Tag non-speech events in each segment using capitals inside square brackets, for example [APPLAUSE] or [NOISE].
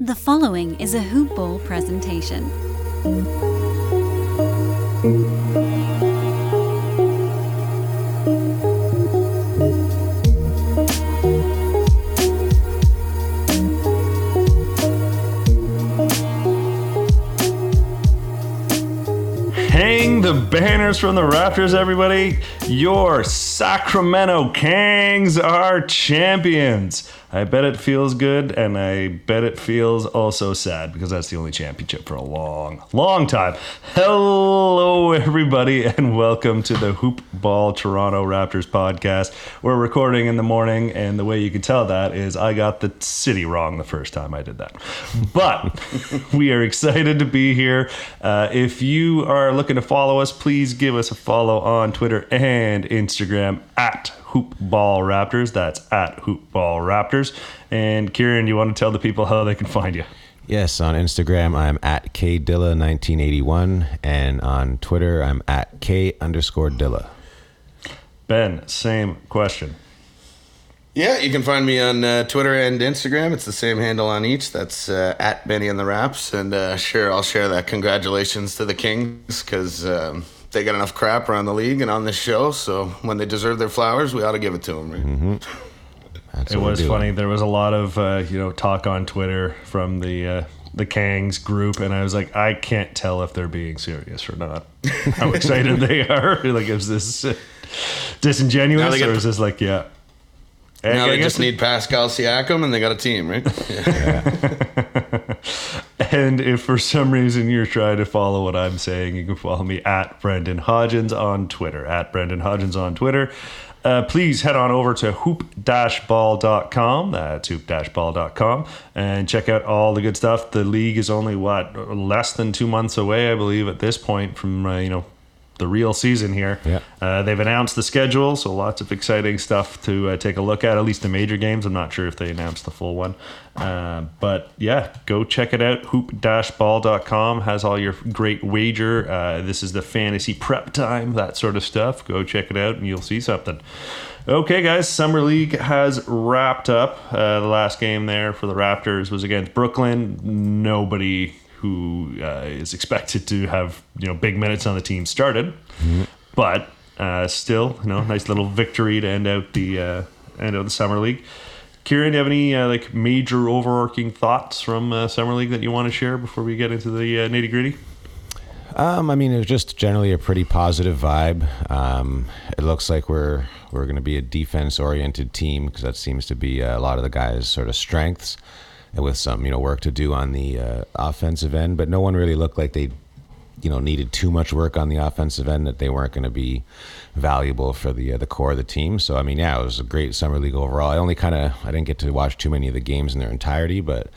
The following is a Hoop Ball presentation. Hang the banners from the rafters, everybody. Your Sacramento Kings are champions. I bet it feels good, and I bet it feels also sad because that's the only championship for a long, long time. Hello, everybody, and welcome to the Hoop Ball Toronto Raptors podcast. We're recording in the morning, and the way you can tell that is I got the city wrong the first time I did that. But [LAUGHS] we are excited to be here. Uh, if you are looking to follow us, please give us a follow on Twitter and Instagram at Hoopball Raptors. That's at Hoopball Raptors. And Kieran, you want to tell the people how they can find you? Yes, on Instagram I'm at kdilla1981, and on Twitter I'm at k underscore dilla. Ben, same question. Yeah, you can find me on uh, Twitter and Instagram. It's the same handle on each. That's uh, at Benny and the Raps. And uh, sure, I'll share that. Congratulations to the Kings because um, they got enough crap around the league and on this show. So when they deserve their flowers, we ought to give it to them. Right? That's It was funny. There was a lot of uh, you know talk on Twitter from the uh, the Kangs group, and I was like, I can't tell if they're being serious or not. [LAUGHS] How excited they are! [LAUGHS] Like, is this uh, disingenuous, they get- or is this like, yeah? Now I they just need Pascal Siakam and they got a team, right? Yeah. [LAUGHS] And if for some reason you're trying to follow what I'm saying, you can follow me at Brendan Hodgins on Twitter. At Brendan Hodgins on Twitter. Uh, please head on over to hoop-ball.com. That's hoop-ball.com and check out all the good stuff. The league is only what less than two months away, I believe, at this point from uh, you know the real season here. Yeah. Uh, they've announced the schedule, so lots of exciting stuff to uh, take a look at. At least the major games. I'm not sure if they announced the full one, uh, but yeah, go check it out. Hoop-ball.com has all your great wager. Uh, this is the fantasy prep time, that sort of stuff. Go check it out, and you'll see something. Okay, guys, summer league has wrapped up. Uh, the last game there for the Raptors was against Brooklyn. Nobody who uh, is expected to have you know big minutes on the team started, but uh, still, you know, nice little victory to end out the uh, end out the summer league. Kieran, do you have any uh, like major overarching thoughts from uh, summer league that you want to share before we get into the uh, nitty gritty? Um, I mean, it was just generally a pretty positive vibe. Um, it looks like we're we're going to be a defense-oriented team because that seems to be a lot of the guys' sort of strengths, with some you know work to do on the uh, offensive end. But no one really looked like they, you know, needed too much work on the offensive end that they weren't going to be valuable for the uh, the core of the team. So I mean, yeah, it was a great summer league overall. I only kind of I didn't get to watch too many of the games in their entirety, but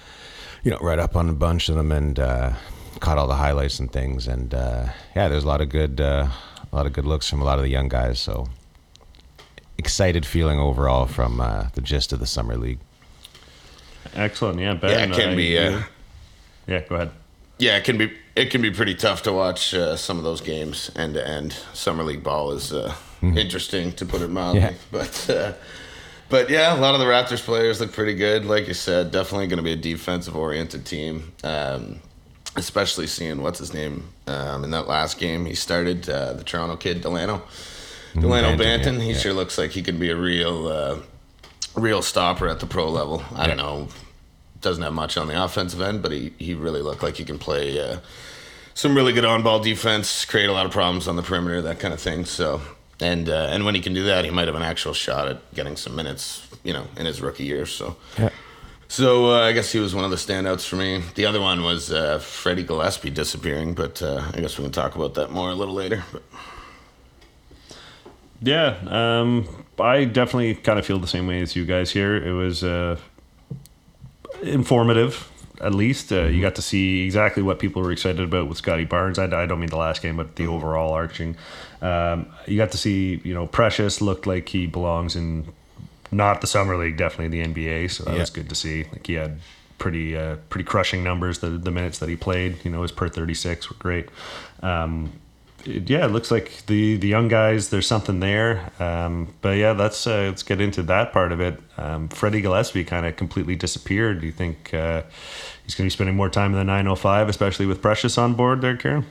you know, read up on a bunch of them and uh, caught all the highlights and things. And uh, yeah, there's a lot of good, uh, a lot of good looks from a lot of the young guys. So excited feeling overall from uh, the gist of the summer league. Excellent, yeah, Ben. yeah, it can uh, be. Uh, yeah, go ahead. yeah, it can be. It can be pretty tough to watch uh, some of those games end to end. Summer league ball is uh, interesting to put it mildly, Yeah. but uh, but yeah, a lot of the Raptors players look pretty good. Like you said, definitely going to be a defensive oriented team. Um, especially seeing what's his name um, in that last game he started uh, the Toronto kid Delano. Delano Banton, Banton, yeah, he yeah. sure looks like he could be a real uh, real stopper at the pro level. I don't know, doesn't have much on the offensive end, but he, he really looked like he can play uh, some really good on ball defense, create a lot of problems on the perimeter, that kind of thing. So, and uh, and when he can do that, he might have an actual shot at getting some minutes, you know, in his rookie year. So, Yeah. so uh, I guess he was one of the standouts for me. The other one was uh, Freddie Gillespie disappearing, but uh, I guess we can talk about that more a little later. But Yeah, um, I definitely kind of feel the same way as you guys here. It was uh, informative, at least. Uh, you got to see exactly what people were excited about with Scotty Barnes. I, I don't mean the last game, but the overall arching. Um, you got to see, you know, Precious looked like he belongs in not the summer league, definitely the NBA. So that Yeah. was good to see. Like he had pretty uh, pretty crushing numbers. The the minutes that he played, you know, his per thirty six were great. Um, yeah, it looks like the the young guys. There's something there. Um, but yeah, let's uh, let's get into that part of it. Um, Freddie Gillespie kind of completely disappeared. Do you think uh, he's going to be spending more time in the 905, especially with Precious on board there, Kieran?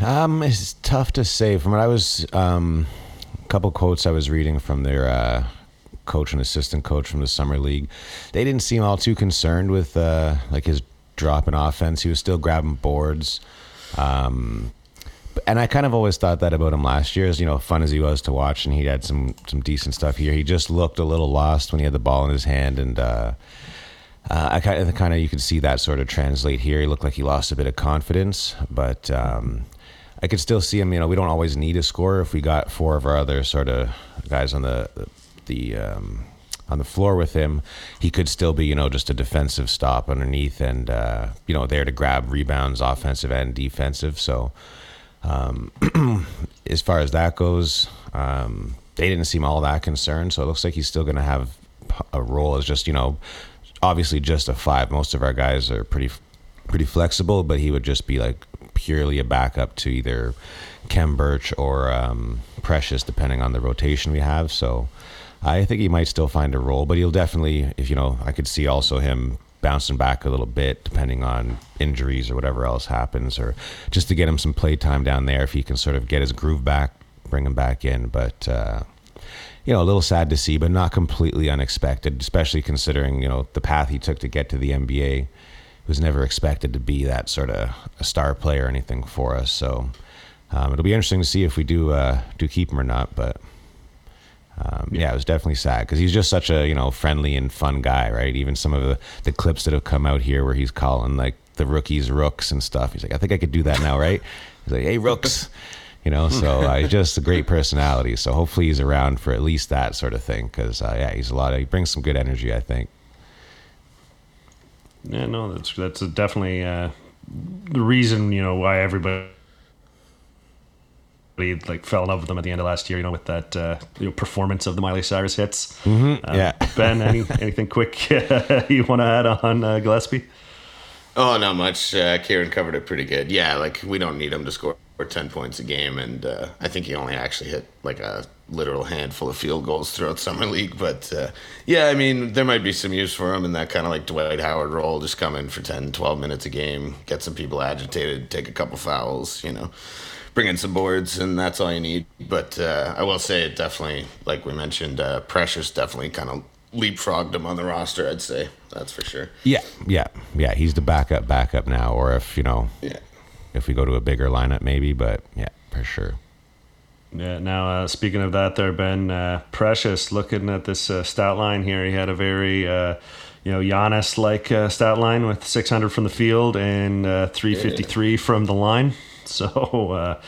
Um, it's tough to say. From what I was, um, a couple quotes I was reading from their uh, coach and assistant coach from the summer league, they didn't seem all too concerned with uh, like his drop in offense. He was still grabbing boards. Um, and I kind of always thought that about him last year, as you know, fun as he was to watch, and he had some some decent stuff here. He just looked a little lost when he had the ball in his hand, and uh, uh, I kind of kind of you could see that sort of translate here. He looked like he lost a bit of confidence, but um, I could still see him. You know, we don't always need a scorer if we got four of our other sort of guys on the the um, on the floor with him. He could still be, you know, just a defensive stop underneath, and uh, you know, there to grab rebounds, offensive and defensive. So um, [CLEARS THROAT] as far as that goes, um, they didn't seem all that concerned. So it looks like he's still going to have a role as just you know, obviously just a five. Most of our guys are pretty pretty flexible, but he would just be like purely a backup to either Khem Birch or um, Precious, depending on the rotation we have. So I think he might still find a role, but he'll definitely, if you know, I could see also him bouncing back a little bit depending on injuries or whatever else happens, or just to get him some play time down there if he can sort of get his groove back, bring him back in. But uh, you know, a little sad to see, but not completely unexpected, especially considering you know the path he took to get to the NBA. He was never expected to be that sort of a star player or anything for us. So um, it'll be interesting to see if we do uh, do keep him or not. But um, yeah. it was definitely sad because he's just such a you know friendly and fun guy, right? Even some of the the clips that have come out here where he's calling like the rookies rooks and stuff. He's like, I think I could do that now, right? He's like, hey rooks, [LAUGHS] you know. So uh, he's just a great personality. So hopefully he's around for at least that sort of thing because uh, yeah, he's a lot of he brings some good energy, I think. Yeah, no, that's that's definitely uh, the reason you know why everybody like fell in love with them at the end of last year. You know, with that uh, you know, performance of the Miley Cyrus hits. Mm-hmm, yeah. [LAUGHS] Ben, any anything quick [LAUGHS] you want to add on uh, Gillespie? Oh, not much. Uh, Kieran covered it pretty good. Yeah, like we don't need him to score 10 points a game, and uh, I think he only actually hit like a literal handful of field goals throughout [LAUGHS] summer league. But uh, yeah, I mean, there might be some use for him in that kind of like Dwight Howard role. Just come in for 10, 12 minutes a game, get some people agitated, take a couple fouls, you know, bring in some boards, and that's all you need. But uh, I will say it definitely, like we mentioned, uh, Precious definitely kind of leapfrogged him on the roster, I'd say. That's for sure. Yeah, yeah, yeah. He's the backup, backup now. Or if you know, Yeah. if we go to a bigger lineup, maybe. But yeah, for sure. Yeah. Now, uh, speaking of that, there, Ben uh, Precious, looking at this uh, stat line here, he had a very, uh, you know, Giannis like uh, stat line with 600 from the field and uh, 353 from the line. [LAUGHS] So, uh,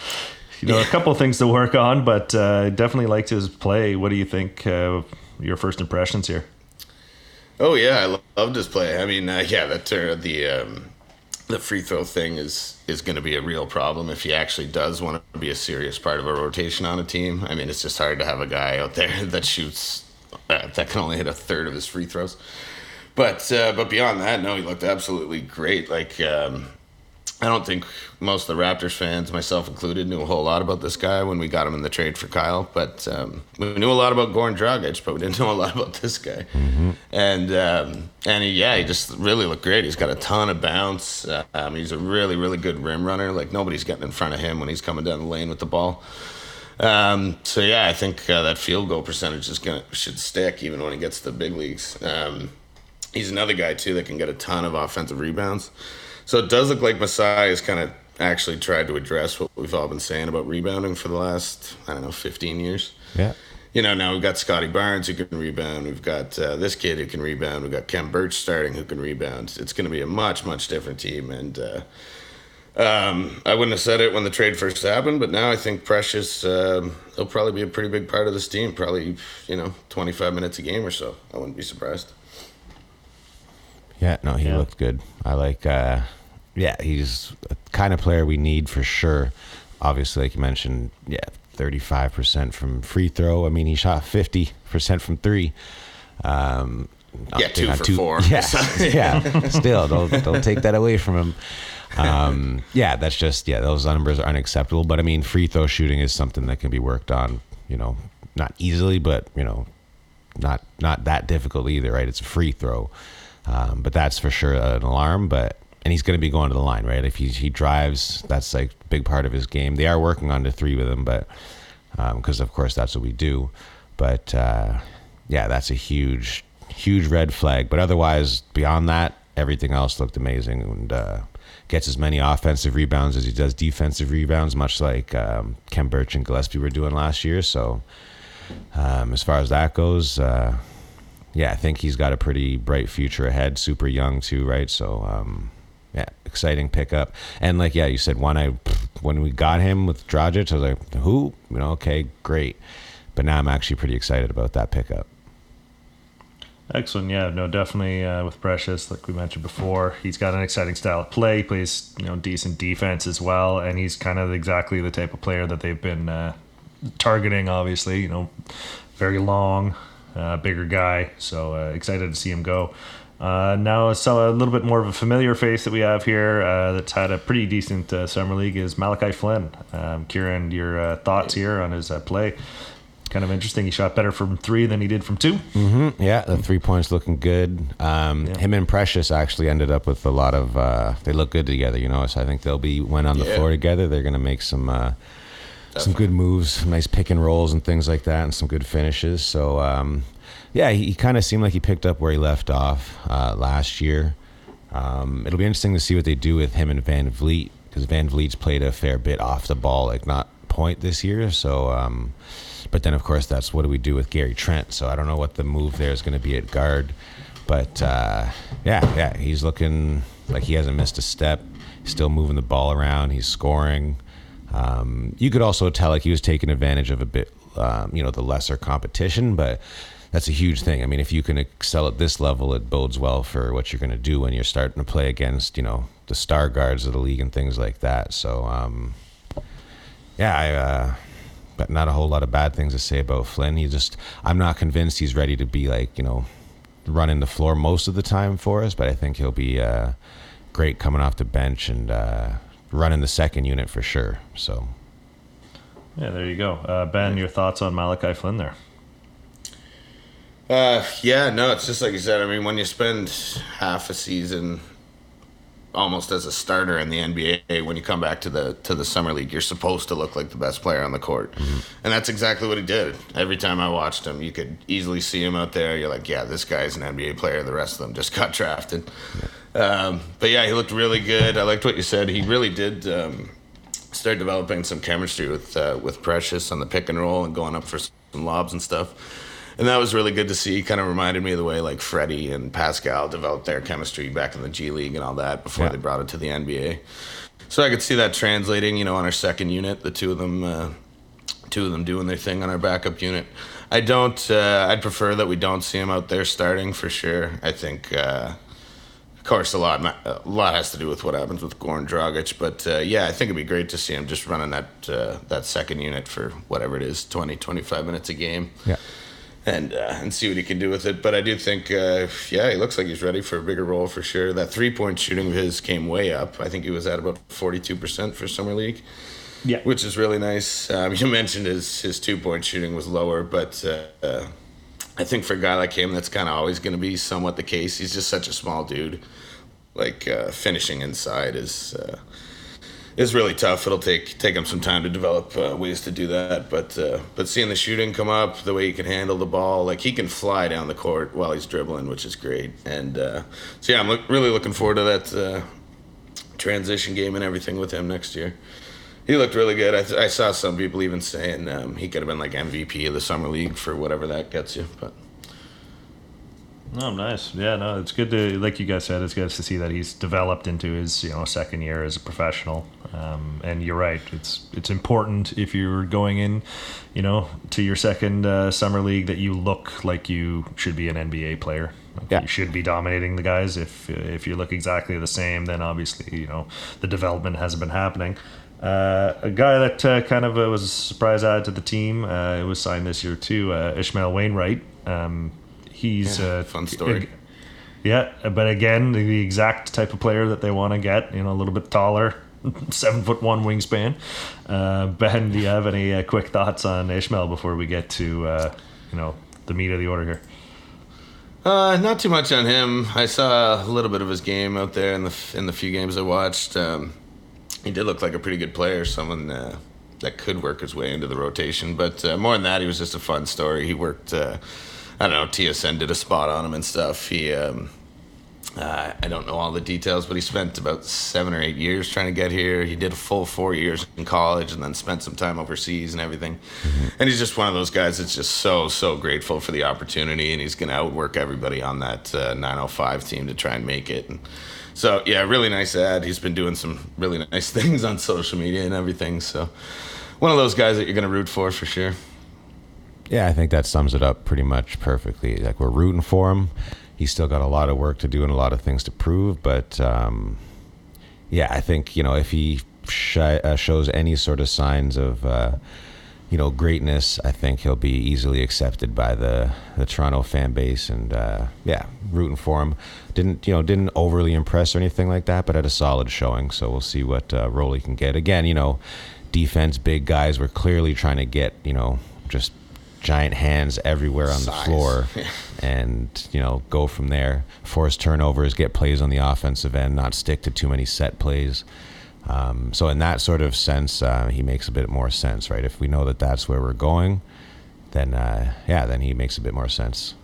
you know, a couple things to work on, but uh, definitely liked his play. What do you think? Uh, your first impressions here? Oh yeah, I lo- loved his play. I mean, uh, yeah, that uh, the um, the free throw thing is is going to be a real problem if he actually does want to be a serious part of a rotation on a team. I mean, it's just hard to have a guy out there [LAUGHS] that shoots uh, that can only hit a third of his free throws. But uh, but beyond that, no, he looked absolutely great. Like um, I don't think most of the Raptors fans, myself included, knew a whole lot about this guy when we got him in the trade for Kyle. But um, we knew a lot about Goran Dragic, but we didn't [LAUGHS] know a lot about this guy. And um, and he, yeah, he just really looked great. He's got a ton of bounce. Uh, um, he's a really really good rim runner. Like nobody's getting in front of him when he's coming down the lane with the ball. Um, so yeah, I think uh, that field goal percentage is gonna should stick even when he gets to the big leagues. Um, he's another guy too that can get a ton of offensive rebounds. So it does look like Masai has kind of actually tried to address what we've all been saying about rebounding for the last I don't know 15 years. Yeah. You know, now we've got Scotty Barnes who can rebound. We've got uh, this kid who can rebound. We've got Khem Birch starting who can rebound. It's going to be a much, much different team. And uh, um, I wouldn't have said it when the trade first happened, but now I think Precious, um, he'll probably be a pretty big part of this team. Probably, you know, 25 minutes a game or so. I wouldn't be surprised. Yeah, no, he Yeah. looked good. I like, uh, yeah, he's a kind of player we need for sure. Obviously, like you mentioned, yeah, 35% from free throw. I mean, he shot 50% from three. Um, Yeah, two for four. [LAUGHS] Yeah, yeah. [LAUGHS] Still, don't don't take that away from him. um, yeah, that's just yeah, those numbers are unacceptable. But I mean, free throw shooting is something that can be worked on. You know, not easily, but you know, not not that difficult either, right? It's a free throw, um, but that's for sure an alarm. But and he's going to be going to the line, right? If he he drives, that's like a big part of his game. They are working on the three with him, but because um, of course that's what we do. But uh, yeah, that's a huge huge red flag. But otherwise, beyond that, everything else looked amazing and uh, gets as many offensive rebounds as he does defensive rebounds, much like um, Khem Birch and Gillespie were doing last year. So um, as far as that goes, uh, yeah, I think he's got a pretty bright future ahead. Super young too, right? So um, yeah, exciting pickup. And like yeah, you said when I when we got him with Dragic, I was like, who? You know, okay, great. But now I'm actually pretty excited about that pickup. Excellent. Yeah, no, definitely uh, with Precious, like we mentioned before, he's got an exciting style of play. He plays, you know, decent defense as well, and he's kind of exactly the type of player that they've been uh, targeting. Obviously, you know, very long, uh, bigger guy. So uh, excited to see him go. Uh, now, so a little bit more of a familiar face that we have here uh, that's had a pretty decent summer league is Malachi Flynn. Um, Kieran, your thoughts here on his play? kind of interesting. He shot better from three than he did from 2 mm-hmm. Yeah, the three points looking good. Um, yeah. Him and Precious actually ended up with a lot of. Uh, they look good together, you know. So I think they'll be when on the yeah. floor together. They're going to make some uh, some good moves, nice pick and rolls and things like that, and some good finishes. So um, yeah, he, he kind of seemed like he picked up where he left off uh, last year. Um, it'll be interesting to see what they do with him and Van Vleet because Van Vleet's played a fair bit off the ball, like not point this year. So um, but then, of course, that's what do we do with Gary Trent? So I don't know what the move there is going to be at guard. But uh, yeah, yeah, he's looking like he hasn't missed a step. He's still moving the ball around. He's scoring. Um, you could also tell like he was taking advantage of a bit, um, you know, the lesser competition, but that's a huge thing. I mean, if you can excel at this level, it bodes well for what you're going to do when you're starting to play against, you know, the star guards of the league and things like that. So, um, yeah, I, uh, but not a whole lot of bad things to say about Flynn. He just, I'm not convinced he's ready to be like, you know, running the floor most of the time for us, but I think he'll be uh, great coming off the bench and uh, running the second unit for sure. So, yeah, there you go. Uh, ben, your thoughts on Malachi Flynn there? Uh, yeah, no, it's just like you said. I mean, when you spend half a season almost as a starter in the NBA when you come back to the to the summer league you're supposed to look like the best player on the court mm-hmm. and that's exactly what he did every time I watched him you could easily see him out there you're like yeah this guy's an NBA player the rest of them just [LAUGHS] got drafted. Um, but yeah he looked really good I liked what you said he really did um, start developing some chemistry with uh, with Precious on the pick and roll and going up for some lobs and stuff and that was really good to see. Kind of reminded me of the way like Freddie and Pascal developed their chemistry back in the G League and all that before yeah. they brought it to the NBA. So I could see that translating, you know, on our second unit, the two of them, uh, two of them doing their thing on our backup unit. I don't. Uh, I'd prefer that we don't see him out there starting for sure. I think. Uh, of course, a lot a lot has to do with what happens with Goran Dragic, but uh, yeah, I think it'd be great to see him just running that uh, that second unit for whatever it is, 20, 25 minutes a game. Yeah and uh, and see what he can do with it. But I do think, uh, yeah, he looks like he's ready for a bigger role for sure. That three point shooting of his came way up. I think he was at about forty two percent for summer league. Yeah, which is really nice. Um, [LAUGHS] you mentioned his his two point shooting was lower, but uh, uh I think for a guy like him, that's kind of always going to be somewhat the case. He's just such a small dude. Like uh, finishing inside is uh, is really tough. It'll take take him some time to develop uh, ways to do that. But uh, but seeing the shooting come up, the way he can handle the ball, like he can fly down the court while he's dribbling, which is great. And uh, so yeah, I'm really looking forward to that uh, transition game and everything with him next year. He looked really good. I, th- I saw some people even saying um, he could have been like MVP of the summer league for whatever that gets you, but. Oh, nice. Yeah, no, it's good to, like you guys said, it's good to see that he's developed into his, you know, second year as a professional. Um, and you're right. It's it's important if you're going in, you know, to your second uh, summer league that you look like you should be an NBA player. Like yeah. You should be dominating the guys. If if you look exactly the same, then obviously you know the development hasn't been happening. Uh, a guy that uh, kind of uh, was a surprise add to the team. Uh, it was signed this year too. Uh, Ishmail Wainright. Um, he's yeah, fun story. Yeah, but again, the, the exact type of player that they want to get. You know, a little bit taller, [LAUGHS] seven foot one wingspan. Uh, ben, do you have any uh, quick thoughts on Ishmail before we get to uh, you know the meat of the order here? Uh, not too much on him. I saw a little bit of his game out there in the in the few games I watched. Um, he did look like a pretty good player, someone uh, that could work his way into the rotation. But uh, more than that, he was just a fun story. He worked. I don't know. TSN did a spot on him and stuff. He. Um, uh, I don't know all the details, but he spent about seven or eight years trying to get here. He did a full four years in college and then spent some time overseas and everything. Mm-hmm. And he's just one of those guys that's just so, so grateful for the opportunity. And he's going to outwork everybody on that uh, 905 team to try and make it. And so, yeah, really nice ad. He's been doing some really [LAUGHS] nice things on social media and everything. So, one of those guys that you're going to root for for sure. Yeah, I think that sums it up pretty much perfectly. Like, we're rooting for him he's still got a lot of work to do and a lot of things to prove. But um, yeah, I think you know if he sh- uh, shows any sort of signs of uh, you know greatness, I think he'll be easily accepted by the the Toronto fan base. And uh, yeah, rooting for him. Didn't you know didn't overly impress or anything like that, but had a solid showing. So we'll see what uh, role he can get. Again, you know, defense big guys were clearly trying to get you know just giant hands everywhere on Size. the floor. [LAUGHS] And you know go from there. Force turnovers get plays on the offensive end not stick to too many set plays. Um, so in that sort of sense uh, he makes a bit more sense right? If we know that that's where we're going then uh, yeah then he makes a bit more sense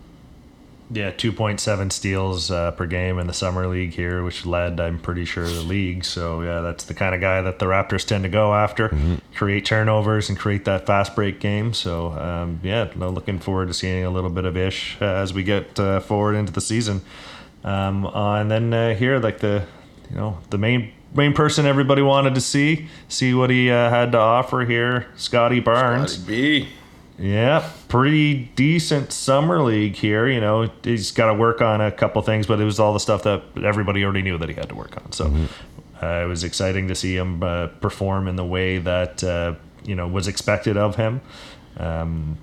yeah, 2.7 steals uh, per game in the summer league here, which led, I'm pretty sure, the league. So, yeah, that's the kind of guy that the Raptors tend to go after, mm-hmm. create turnovers and create that fast break game. So, um, yeah, no, looking forward to seeing a little bit of Ish uh, as we get uh, forward into the season. Um, uh, and then uh, here, like the, you know, the main main person everybody wanted to see, see what he uh, had to offer here, Scotty Barnes. Scotty B. Yeah, pretty decent summer league here. You know, he's got to work on a couple things, but it was all the stuff that everybody already knew that he had to work on. So mm-hmm. uh, it was exciting to see him uh, perform in the way that uh, you know was expected of him. Um,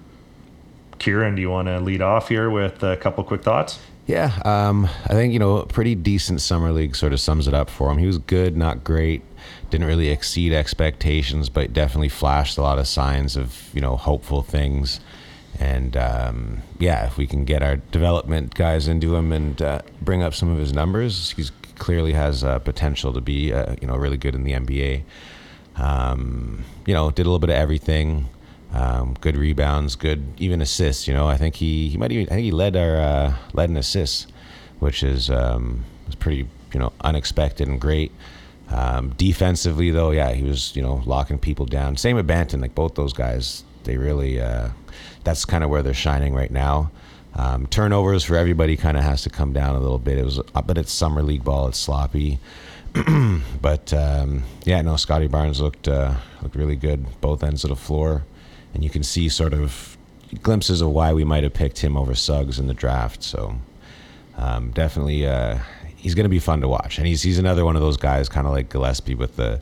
Kieran, do you want to lead off here with a couple quick thoughts? Yeah, um, I think you know, pretty decent summer league sort of sums it up for him. He was good, not great didn't really exceed expectations, but definitely flashed a lot of signs of you know hopeful things. And um, yeah, if we can get our development guys into him and uh, bring up some of his numbers, he clearly has uh, potential to be uh, you know really good in the NBA. Um, you know, did a little bit of everything. Um, good rebounds, good even assists. You know, I think he, he might even I think he led our uh, led an assists, which is um, was pretty you know unexpected and great. Um, defensively, though, yeah, he was you know locking people down. Same with Banton, like both those guys, they really uh, that's kind of where they're shining right now. Um, turnovers for everybody kind of has to come down a little bit. It was, uh, but it's summer league ball; it's sloppy. [CLEARS THROAT] but um, yeah, no, Scotty Barnes looked uh, looked really good both ends of the floor, and you can see sort of glimpses of why we might have picked him over Suggs in the draft. So um, definitely, uh, he's going to be fun to watch. And he's he's another one of those guys, kind of like Gillespie, with the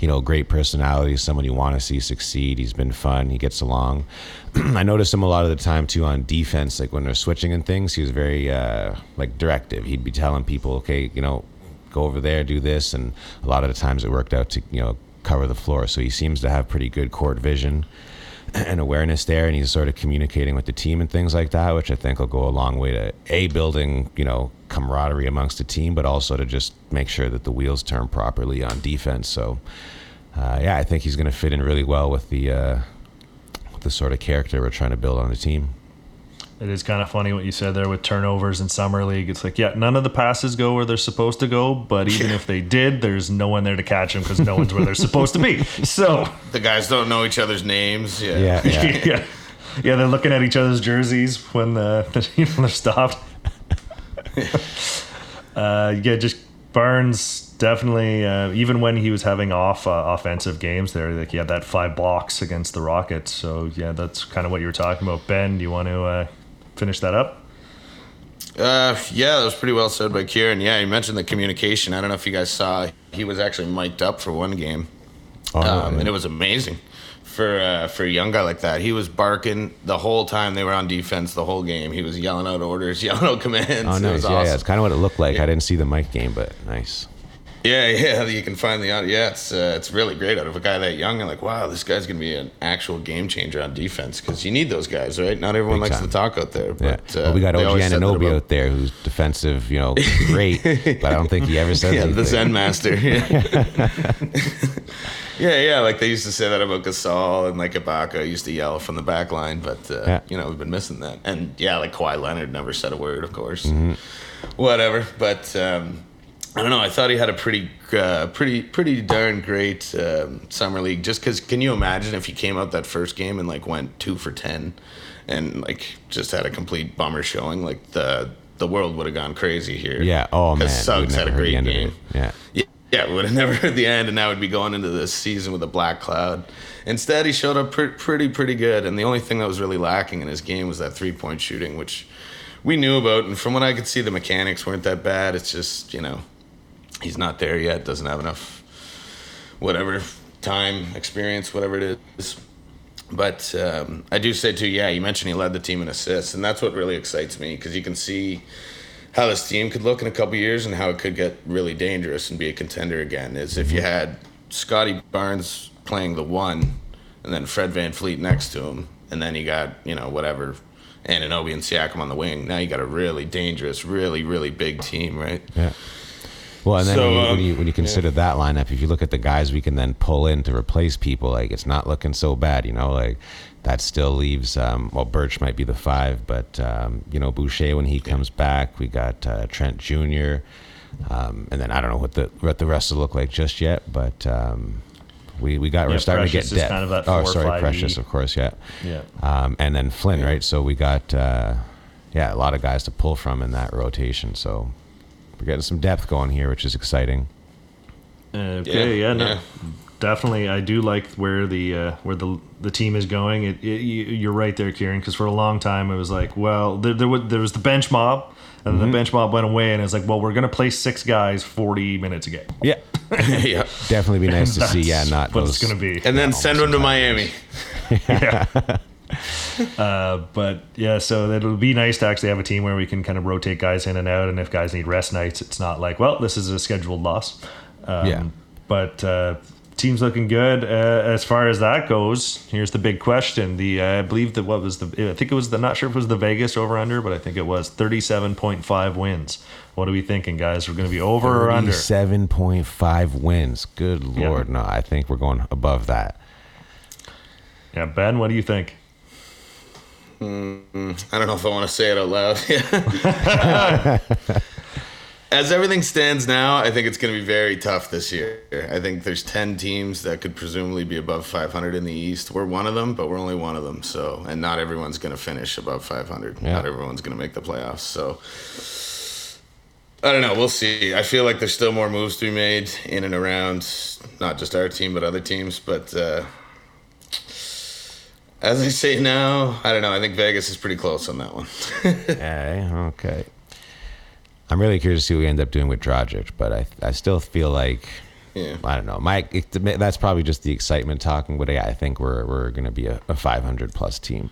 you know great personality, someone you want to see succeed. He's been fun. He gets along. [CLEARS THROAT] I noticed him a lot of the time too on defense, like when they're switching and things. He was very uh, like directive. He'd be telling people, okay, you know, go over there, do this, and a lot of the times it worked out to you know cover the floor. So he seems to have pretty good court vision [CLEARS THROAT] and awareness there, and he's sort of communicating with the team and things like that, which I think will go a long way to a building, you know, camaraderie amongst the team, but also to just make sure that the wheels turn properly on defense. So, uh, yeah, I think he's going to fit in really well with the uh, with the sort of character we're trying to build on the team it is kind of funny what you said there with turnovers in summer league. It's like, yeah, none of the passes go where they're supposed to go, but even yeah. [LAUGHS] if they did, there's no one there to catch them because no one's where they're supposed to be. [LAUGHS] So the guys don't know each other's names. Yeah, yeah, yeah. [LAUGHS] yeah. yeah they're looking at each other's jerseys when uh, you know, they're stopped. uh, yeah, just Barnes definitely. Uh, even when he was having off uh, offensive games, there, like he had that five blocks against the Rockets. So yeah, that's kind of what you were talking about. Ben, do you want to uh, finish that up? Uh, yeah, that was pretty well said by Kieran. Yeah, you mentioned the communication. I don't know if you guys saw, he was actually mic'd up for one game. Oh, um, yeah. and it was amazing for uh, for a young guy like that. He was barking the whole time they were on defense, the whole game. He was yelling out orders, [LAUGHS] yelling out commands. Oh, nice. Yeah, yeah, it's kind of what it looked like. I didn't see the mic game, but nice. Yeah, [LAUGHS] yeah, you can find the audio. Yeah, it's uh, it's really great out of a guy that young. And like, wow, this guy's gonna be an actual game changer on defense because you need those guys, right? Not everyone Big likes time. to talk out there, Yeah. but uh, well, we got they OG Anunoby out there who's defensive, you know, great, [LAUGHS] but I don't think he ever said Yeah, anything. the Zen master. [LAUGHS] Yeah. yeah, yeah. Like they used to say that about Gasol and like Ibaka used to yell from the back line, but uh, Yeah. you know we've been missing that. And yeah, like Kawhi Leonard never said a word, of course. Mm-hmm. Whatever, but um, I don't know. I thought he had a pretty, uh, pretty, pretty darn great um, summer league. Just because, can you imagine if he came out that first game and like went two for ten, and like just had a complete bummer showing? Like the the world would have gone crazy here. Yeah. Oh man, 'Cause we Suggs had a never heard the great end of it. game. Yeah. Yeah, yeah, we would have [LAUGHS] never heard the end, and now we'd be going into this season with a black cloud. Instead, he showed up pre- pretty, pretty good, and the only thing that was really lacking in his game was that three point shooting, which we knew about. And from what I could see, the mechanics weren't that bad. It's just you know, he's not there yet. Doesn't have enough, whatever time, experience, whatever it is. But um, I do say too, yeah, you mentioned he led the team in assists, and that's what really excites me because you can see how this team could look in a couple years and how it could get really dangerous and be a contender again. Is if you had Scotty Barnes playing the one, and then Fred VanVleet next to him, and then you got you know whatever, Anunoby and Siakam on the wing. Now you got a really dangerous, really really big team, right? Yeah. Well, and then So, when, you, um, when you when you consider that lineup, if you look at the guys we can then pull in to replace people, like it's not looking so bad, you know. Like that still leaves. Um, well, Birch might be the five, but um, you know Boucher when he comes back, we got uh, Trent Jr. Um, and then I don't know what the what the rest will look like just yet, but um, we we got we're starting Precious to get depth. kind of oh, sorry, Precious, of course, yeah. Yeah. Um, and then Flynn, right? So we got uh, yeah a lot of guys to pull from in that rotation. So we're getting some depth going here, which is exciting. Okay, yeah, Yeah, no, yeah. definitely. I do like where the uh, where the the team is going. It, it, you- you're right there, Kieran, because for a long time it was like, well, there there was, there was the bench mob, and Mm-hmm. the bench mob went away, and it's like, well, we're gonna play six guys 40 minutes a game. Yeah, [LAUGHS] yeah, definitely be nice to see. Yeah, not what those. it's gonna be. and then send them to Miami. [LAUGHS] yeah. [LAUGHS] uh, but yeah, so it'll be nice to actually have a team where we can kind of rotate guys in and out, and if guys need rest nights, it's not like, well, this is a scheduled loss. Um, Yeah. But uh, team's looking good uh, as far as that goes. Here's the big question: the uh, I believe that what was the I think it was the not sure if it was the Vegas over under, but I think it was 37.5 wins. What are we thinking, guys? We're going to be over or under? Seven point five wins. Good Yeah. lord, no! I think we're going above that. Yeah, Ben, what do you think? I don't know if I want to say it out loud. [LAUGHS] As everything stands now, I think it's going to be very tough this year. I think there's 10 teams that could presumably be above 500 in the East. We're one of them, but we're only one of them. So, and not everyone's going to finish above 500. Yeah. Not everyone's going to make the playoffs. So, I don't know. We'll see. I feel like there's still more moves to be made in and around not just our team, but other teams. But uh, as I say now, I don't know. I think Vegas is pretty close on that one. [LAUGHS] Hey, eh, okay. I'm really curious to see what we end up doing with Dragic, but I I still feel like yeah. I don't know. My it, that's probably just the excitement talking, but yeah, I think we're we're going to be a, a 500 plus team.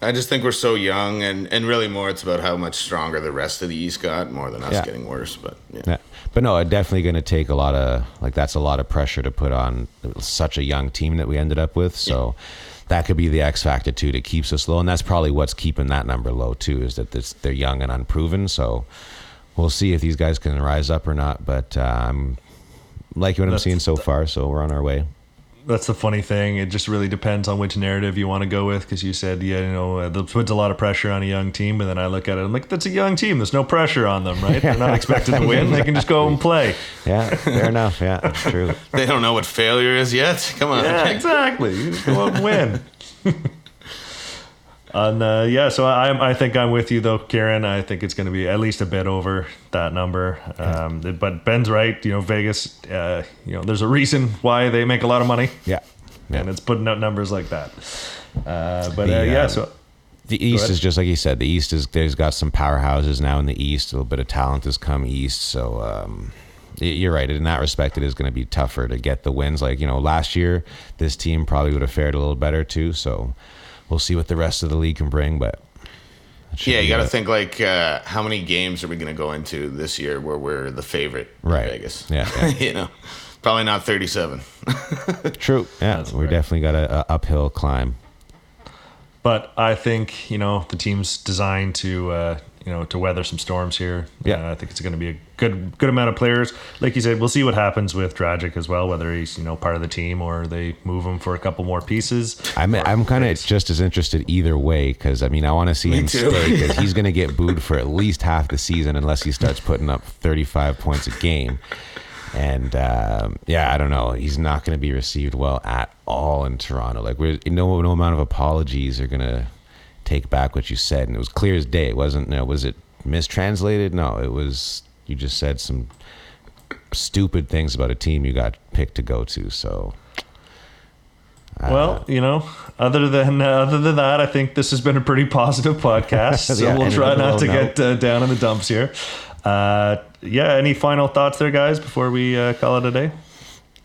I just think we're so young, and, and really more it's about how much stronger the rest of the East got more than us Yeah. getting worse. But yeah. Yeah. But no, it definitely going to take a lot of like that's a lot of pressure to put on such a young team that we ended up with. So that could be the X factor too that keeps us low, and that's probably what's keeping that number low too. Is that this, they're young and unproven. So we'll see if these guys can rise up or not. But uh, I'm liking what I'm seeing so far. So we're on our way. That's the funny thing. It just really depends on which narrative you want to go with. Because you said, yeah, you know, uh, that puts a lot of pressure on a young team, but then I look at it, I'm like, that's a young team. There's no pressure on them, right? They're not [LAUGHS] expected to win. They can just go and [LAUGHS] play. Yeah, fair enough. Yeah, that's true. They don't know what failure is yet. Come on. Yeah, exactly. You just go out and win. [LAUGHS] and uh, yeah, so I, I think I'm with you though, Kieran. I think it's going to be at least a bit over that number. Um, but Ben's right. You know, Vegas. Uh, you know, there's a reason why they make a lot of money, Yeah, yeah. and it's putting out numbers like that. Uh, but The, uh, yeah, um, so The East is just like you said. The East is there's got some powerhouses now in the East. A little bit of talent has come East. So um, you're right. In that respect, it is going to be tougher to get the wins. Like you know, last year this team probably would have fared a little better too. So we'll see what the rest of the league can bring. But Yeah, you got to think like uh, how many games are we going to go into this year where we're the favorite Right. in Vegas? Yeah, [LAUGHS] yeah. you know, probably not 37. [LAUGHS] True. Yeah, That's we fair. definitely got a, a uphill climb. But I think you know the team's designed to uh, you know to weather some storms here. Yeah. Uh, I think it's going to be a good good amount of players. Like you said, we'll see what happens with Dragic as well, whether he's you know part of the team or they move him for a couple more pieces. I'm I'm kind of just as interested either way because I mean I want to see him too. stay because [LAUGHS] he's going to get booed for at least half the season unless he starts putting up 35 points a game. And um, yeah, I don't know. He's not going to be received well at all in Toronto. Like we're no no amount of apologies are going to take back what you said, and it was clear as day. It wasn't. You know, was it mistranslated? No, it was. You just said some stupid things about a team you got picked to go to. So well, you know, other than uh, other than that, I think this has been a pretty positive podcast. [LAUGHS] So Yeah, we'll try not to little get uh, down in the dumps here. Uh, yeah, any final thoughts there, guys, before we uh, call it a day?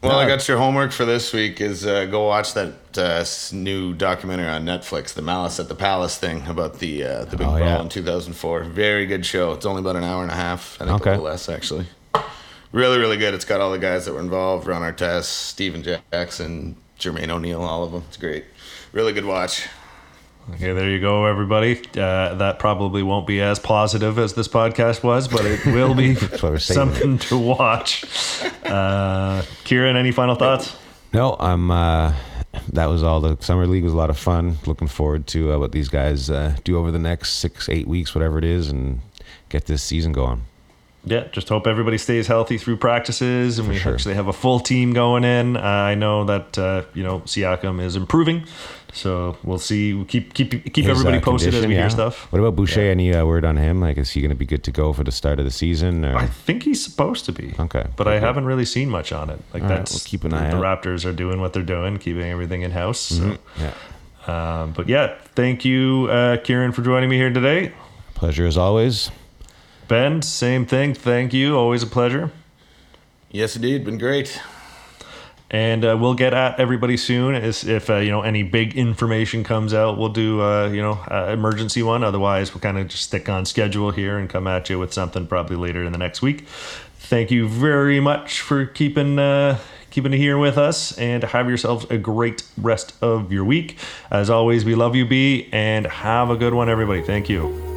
Well, I got your homework for this week is uh, go watch that uh, new documentary on Netflix, the Malice at the Palace thing about the uh, the big Oh, brawl yeah. in 2004. Very good show. It's only about an hour and a half. I think Okay. a little less actually. Really, really good. It's got all the guys that were involved: Ron Artest, Stephen Jackson, Jermaine O'Neal, all of them. It's great. Really good watch. Okay, there you go, everybody. Uh, that probably won't be as positive as this podcast was, but it will be [LAUGHS] what we're saying. something to watch. Uh, Kieran, any final thoughts? No, I'm. Uh, that was all. The summer league was a lot of fun. Looking forward to uh, what these guys uh, do over the next six, eight weeks, whatever it is, and get this season going. Yeah, just hope everybody stays healthy through practices, and we sure. actually have a full team going in. Uh, I know that uh, you know Siakam is improving, so we'll see. We'll keep keep keep His, everybody uh, posted as we yeah. hear stuff. What about Boucher? Any uh, word on him? Like, is he going to be good to go for the start of the season? Or I think he's supposed to be. Okay, But I haven't really seen much on it. Like All right, that's we'll keep an the, eye the out. Raptors are doing what they're doing, keeping everything in house. So. yeah, Um, but yeah, thank you, uh, Kieran, for joining me here today. pleasure as always. Ben, same thing. Thank you. Always a pleasure. Yes, indeed. Been great. And uh, we'll get at everybody soon. As if uh, you know any big information comes out, we'll do uh, you know uh, emergency one. Otherwise, we'll kind of just stick on schedule here and come at you with something probably later in the next week. Thank you very much for keeping uh, keeping it here with us, and have yourselves a great rest of your week. As always, we love you, B, and have a good one, everybody. Thank you.